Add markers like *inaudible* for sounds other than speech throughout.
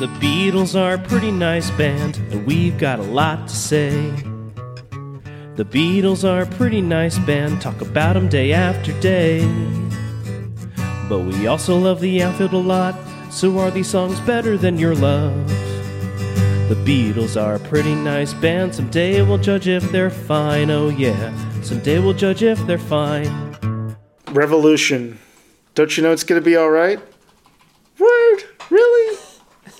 The Beatles are a pretty nice band, and we've got a lot to say. The Beatles are a pretty nice band, talk about 'em day after day. But we also love the outfield a lot, so are these songs better than your love? The Beatles are a pretty nice band, someday we'll judge if they're fine, oh yeah, someday we'll judge if they're fine. Revolution. Don't you know it's to be all right? Word? Really?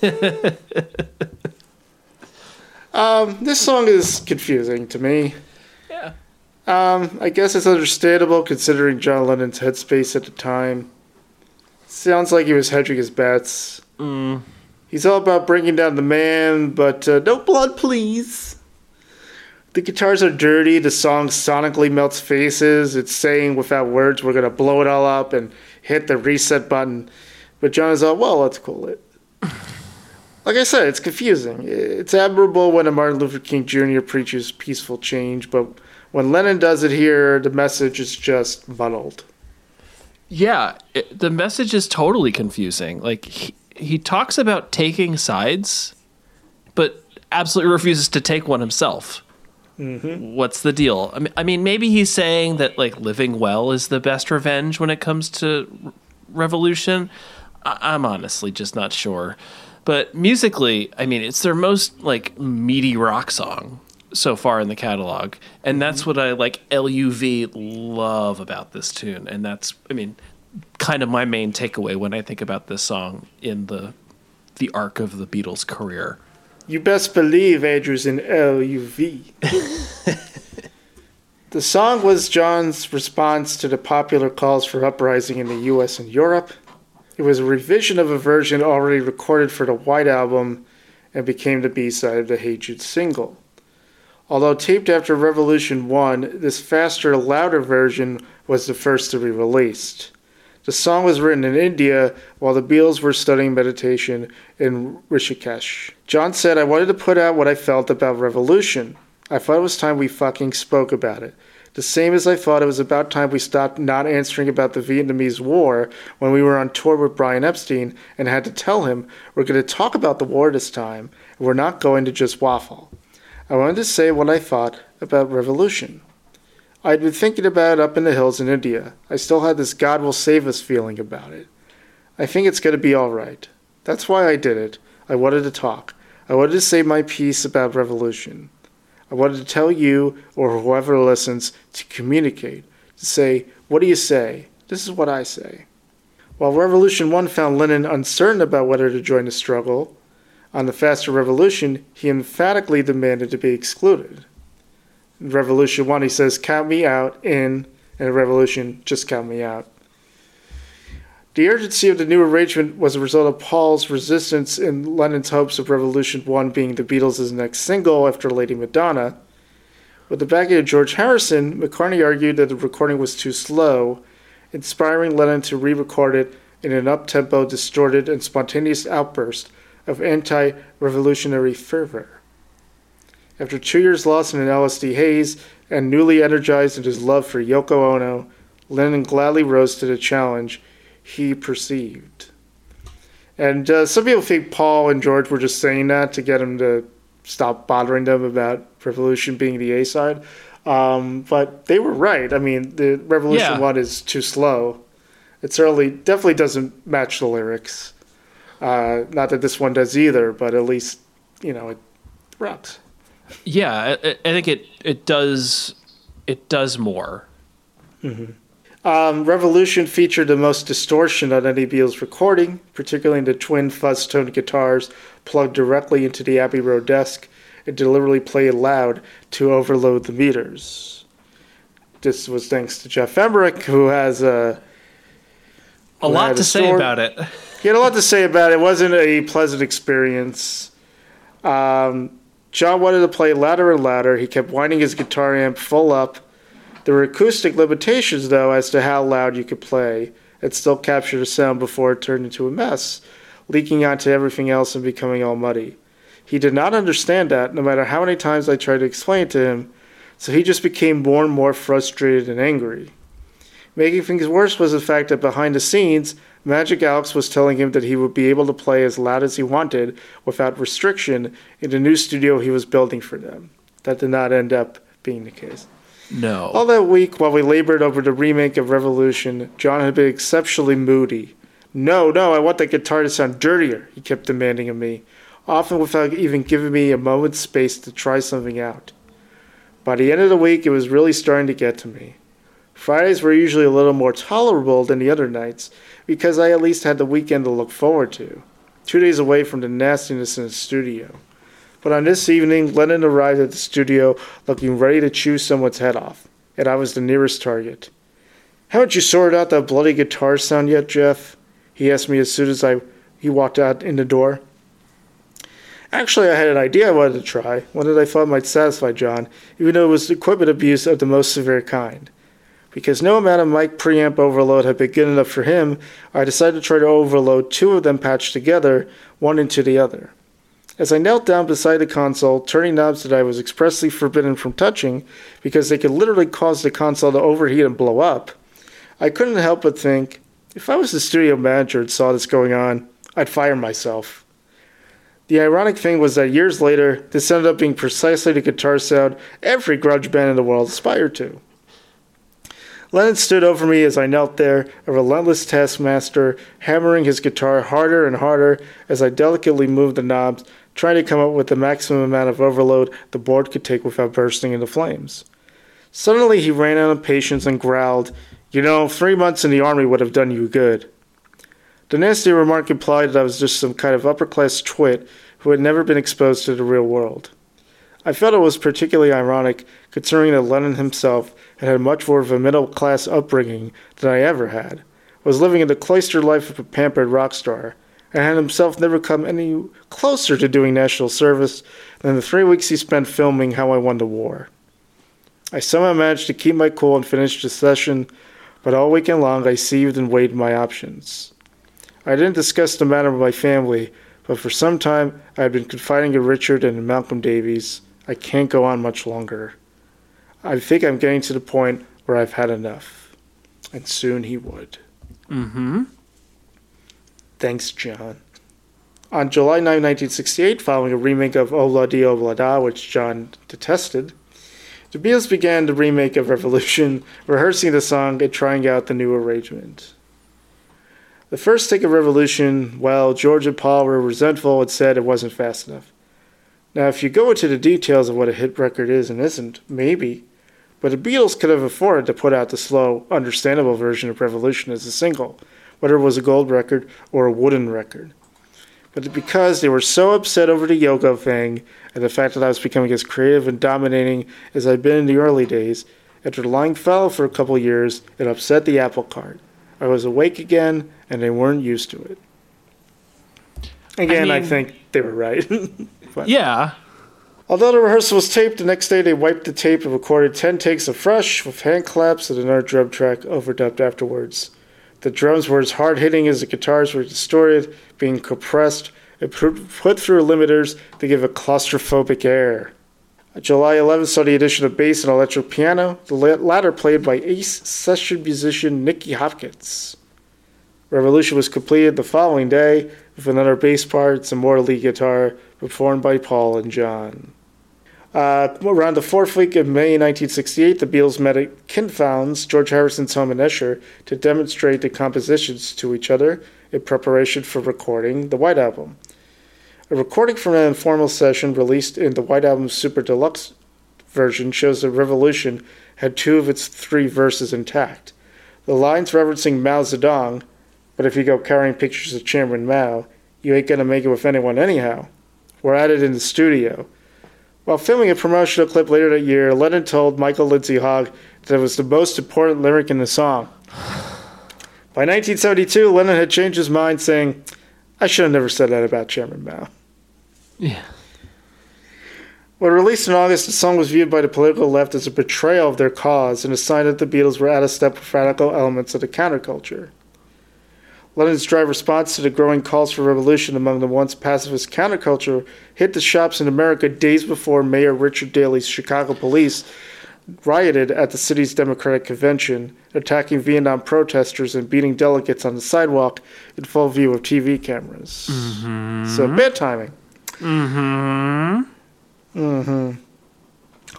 *laughs* um, this song is confusing to me. Yeah. Um, I guess it's understandable considering John Lennon's headspace at the time. Sounds like he was hedging his bets. Mm. He's all about bringing down the man, but uh, no blood, please. The guitars are dirty. The song sonically melts faces. It's saying without words, we're going to blow it all up and hit the reset button. But John is all, well, let's cool it. *laughs* like I said, it's confusing. It's admirable when a Martin Luther King Jr. preaches peaceful change, but when Lennon does it here, the message is just muddled. Yeah, it, the message is totally confusing. Like he, he talks about taking sides, but absolutely refuses to take one himself. Mm-hmm. What's the deal? I mean, I mean, maybe he's saying that like living well is the best revenge when it comes to r- revolution. I- I'm honestly just not sure. But musically, I mean, it's their most like meaty rock song so far in the catalog, and that's mm-hmm. what I like. LUV love about this tune, and that's I mean, kind of my main takeaway when I think about this song in the the arc of the Beatles' career. You best believe Andrew's in LUV. *laughs* the song was John's response to the popular calls for uprising in the US and Europe. It was a revision of a version already recorded for the White Album and became the B side of the Hey Jude single. Although taped after Revolution 1, this faster, louder version was the first to be released. The song was written in India while the Beatles were studying meditation in Rishikesh. John said, I wanted to put out what I felt about revolution. I thought it was time we fucking spoke about it. The same as I thought it was about time we stopped not answering about the Vietnamese War when we were on tour with Brian Epstein and had to tell him we're going to talk about the war this time and we're not going to just waffle. I wanted to say what I thought about revolution. I'd been thinking about it up in the hills in India. I still had this God will save us feeling about it. I think it's going to be all right. That's why I did it. I wanted to talk. I wanted to say my piece about revolution. I wanted to tell you, or whoever listens, to communicate, to say, What do you say? This is what I say. While Revolution 1 found Lennon uncertain about whether to join the struggle, on the Faster Revolution, he emphatically demanded to be excluded. In Revolution 1, he says, Count me out, in, and Revolution, just count me out. The urgency of the new arrangement was a result of Paul's resistance in Lennon's hopes of Revolution 1 being the Beatles' next single after Lady Madonna. With the backing of George Harrison, McCartney argued that the recording was too slow, inspiring Lennon to re record it in an up tempo, distorted, and spontaneous outburst of anti revolutionary fervor. After two years lost in an LSD haze and newly energized in his love for Yoko Ono, Lennon gladly rose to the challenge he perceived. And uh, some people think Paul and George were just saying that to get him to stop bothering them about Revolution being the A side. Um, but they were right. I mean, the Revolution Yeah. one is too slow. It certainly definitely doesn't match the lyrics. Uh, not that this one does either, but at least you know it rocks. Yeah, I, I think it it does it does more. Um, Revolution featured the most distortion on any Beatles recording, particularly in the twin fuzz toned guitars plugged directly into the Abbey Road desk and deliberately played loud to overload the meters. This was thanks to Geoff Emerick, who has uh, A who lot to say about it. He had a lot to say about it. It wasn't a pleasant experience. Um, John wanted to play louder and louder. He kept winding his guitar amp full up. There were acoustic limitations, though, as to how loud you could play. It still captured the sound before it turned into a mess, leaking onto everything else and becoming all muddy. He did not understand that, no matter how many times I tried to explain it to him, so he just became more and more frustrated and angry. Making things worse was the fact that behind the scenes, Magic Alex was telling him that he would be able to play as loud as he wanted without restriction in the new studio he was building for them. That did not end up being the case. No. All that week, while we labored over the remake of Revolution, John had been exceptionally moody. No, no, I want that guitar to sound dirtier, he kept demanding of me, often without even giving me a moment's space to try something out. By the end of the week, it was really starting to get to me. Fridays were usually a little more tolerable than the other nights because I at least had the weekend to look forward to, two days away from the nastiness in the studio. But on this evening, Lennon arrived at the studio looking ready to chew someone's head off, and I was the nearest target. Haven't you sorted out that bloody guitar sound yet, Geoff? He asked me as soon as I he walked out in the door. Actually, I had an idea I wanted to try, one that I thought might satisfy John, even though it was equipment abuse of the most severe kind. Because no amount of mic preamp overload had been good enough for him, I decided to try to overload two of them patched together, one into the other. As I knelt down beside the console, turning knobs that I was expressly forbidden from touching because they could literally cause the console to overheat and blow up, I couldn't help but think if I was the studio manager and saw this going on, I'd fire myself. The ironic thing was that years later, this ended up being precisely the guitar sound every grunge band in the world aspired to. Lennon stood over me as I knelt there, a relentless taskmaster, hammering his guitar harder and harder as I delicately moved the knobs, trying to come up with the maximum amount of overload the board could take without bursting into flames. Suddenly he ran out of patience and growled, You know, three months in the army would have done you good. The nasty remark implied that I was just some kind of upper class twit who had never been exposed to the real world. I felt it was particularly ironic, considering that Lennon himself had had much more of a middle class upbringing than I ever had, was living in the cloistered life of a pampered rock star, and had himself never come any closer to doing national service than the three weeks he spent filming How I Won the War. I somehow managed to keep my cool and finish the session, but all weekend long I seethed and weighed my options. I didn't discuss the matter with my family, but for some time I had been confiding in Richard and Malcolm Davies. I can't go on much longer. I think I'm getting to the point where I've had enough. And soon he would. Mm-hmm. Thanks, John. On July 9, 1968, following a remake of Ob-La-Di, Ob-La-Da, which John detested, the Beatles began the remake of Revolution, rehearsing the song and trying out the new arrangement. The first take of Revolution, well, George and Paul were resentful and said it wasn't fast enough. Now, if you go into the details of what a hit record is and isn't, maybe. But the Beatles could have afforded to put out the slow, understandable version of Revolution as a single, whether it was a gold record or a wooden record. But because they were so upset over the Yoko thing and the fact that I was becoming as creative and dominating as I'd been in the early days, after lying fallow for a couple years, it upset the apple cart. I was awake again, and they weren't used to it. Again, I, mean- think they were right. *laughs* Yeah. Although the rehearsal was taped, the next day they wiped the tape and recorded 10 takes afresh with hand claps and another drum track overdubbed afterwards. The drums were as hard hitting as the guitars were distorted, being compressed, and put through limiters to give a claustrophobic air. A July 11th saw the addition of bass and electric piano, the latter played by ace session musician Nicky Hopkins. Revolution was completed the following day with another bass part, and more lead guitar, performed by Paul and John. Uh, around the fourth week of May 1968, the Beatles met at Kinfauns, George Harrison's home in Esher, to demonstrate the compositions to each other in preparation for recording the White Album. A recording from an informal session released in the White Album's Super Deluxe version shows that Revolution had two of its three verses intact. The lines referencing Mao Zedong, but if you go carrying pictures of Chairman Mao, you ain't gonna make it with anyone anyhow, were added in the studio. While filming a promotional clip later that year, Lennon told Michael Lindsay Hogg that it was the most important lyric in the song. *sighs* By 1972, Lennon had changed his mind, saying, I should have never said that about Chairman Mao. Yeah. When released in August, the song was viewed by the political left as a betrayal of their cause and a sign that the Beatles were out of step with radical elements of the counterculture. Lennon's dry response to the growing calls for revolution among the once pacifist counterculture hit the shops in America days before Mayor Richard Daley's Chicago police rioted at the city's Democratic convention, attacking Vietnam protesters and beating delegates on the sidewalk in full view of TV cameras. So mm-hmm. bad timing. Mm-hmm. Mm-hmm.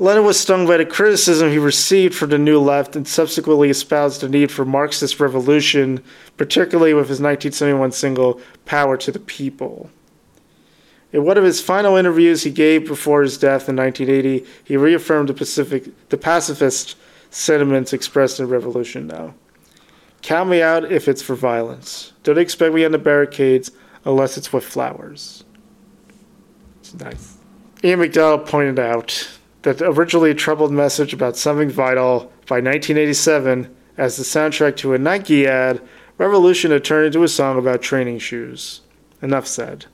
Lennon was stung by the criticism he received from the New Left and subsequently espoused the need for Marxist revolution, particularly with his 1971 single Power to the People. In one of his final interviews he gave before his death in 1980, he reaffirmed the, Pacific, the pacifist sentiments expressed in Revolution Now. Count me out if it's for violence. Don't expect me on the barricades unless it's with flowers. It's nice. Ian MacDonald pointed out that originally a troubled message about something vital by 1987 as the soundtrack to a Nike ad, Revolution had turned into a song about training shoes. Enough said.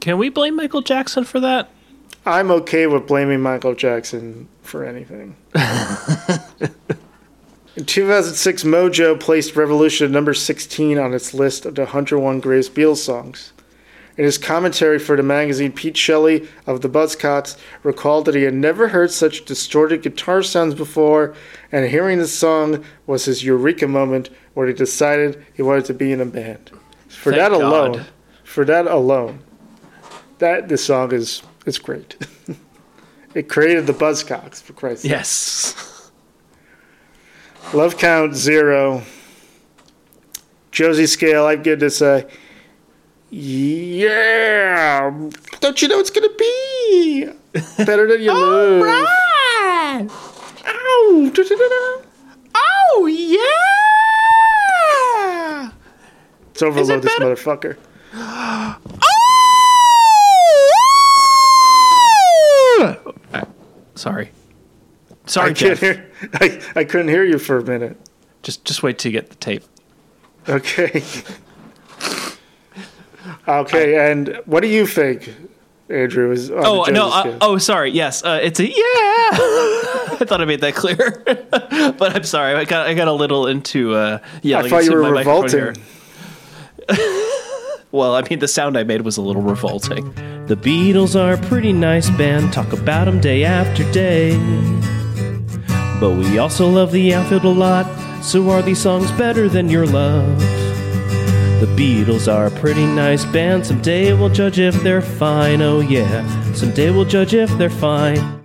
Can we blame Michael Jackson for that? I'm okay with blaming Michael Jackson for anything. *laughs* In 2006, Mojo placed Revolution at number 16 on its list of the 101 greatest Beatles songs. In his commentary for the magazine, Pete Shelley of the Buzzcocks recalled that he had never heard such distorted guitar sounds before, and hearing the song was his eureka moment where he decided he wanted to be in a band. For Thank that alone, God. for that alone, that this song is is great. *laughs* it created the Buzzcocks, for Christ's sake. Yes. Love count zero. Josie scale, I'm good to say. Yeah. Don't you know it's gonna be *laughs* better than you oh, lose? Ow. Da-da-da-da. Oh yeah. Let's overload this motherfucker. *gasps* Oh! Sorry. Sorry, I, Geoff. couldn't hear, I, I couldn't hear you for a minute. Just just wait till you get the tape. Okay. *laughs* okay, and what do you think, Andrew? Is on Oh no! Uh, oh, sorry. Yes, uh, it's a yeah. *laughs* I thought I made that clear, *laughs* but I'm sorry. I got I got a little into uh, yelling. I thought you were revolting. *laughs* Well, I mean, the sound I made was a little revolting. The Beatles are a pretty nice band, talk about them day after day. But we also love the outfield a lot, so are these songs better than your love? The Beatles are a pretty nice band, someday we'll judge if they're fine, oh yeah. Someday we'll judge if they're fine.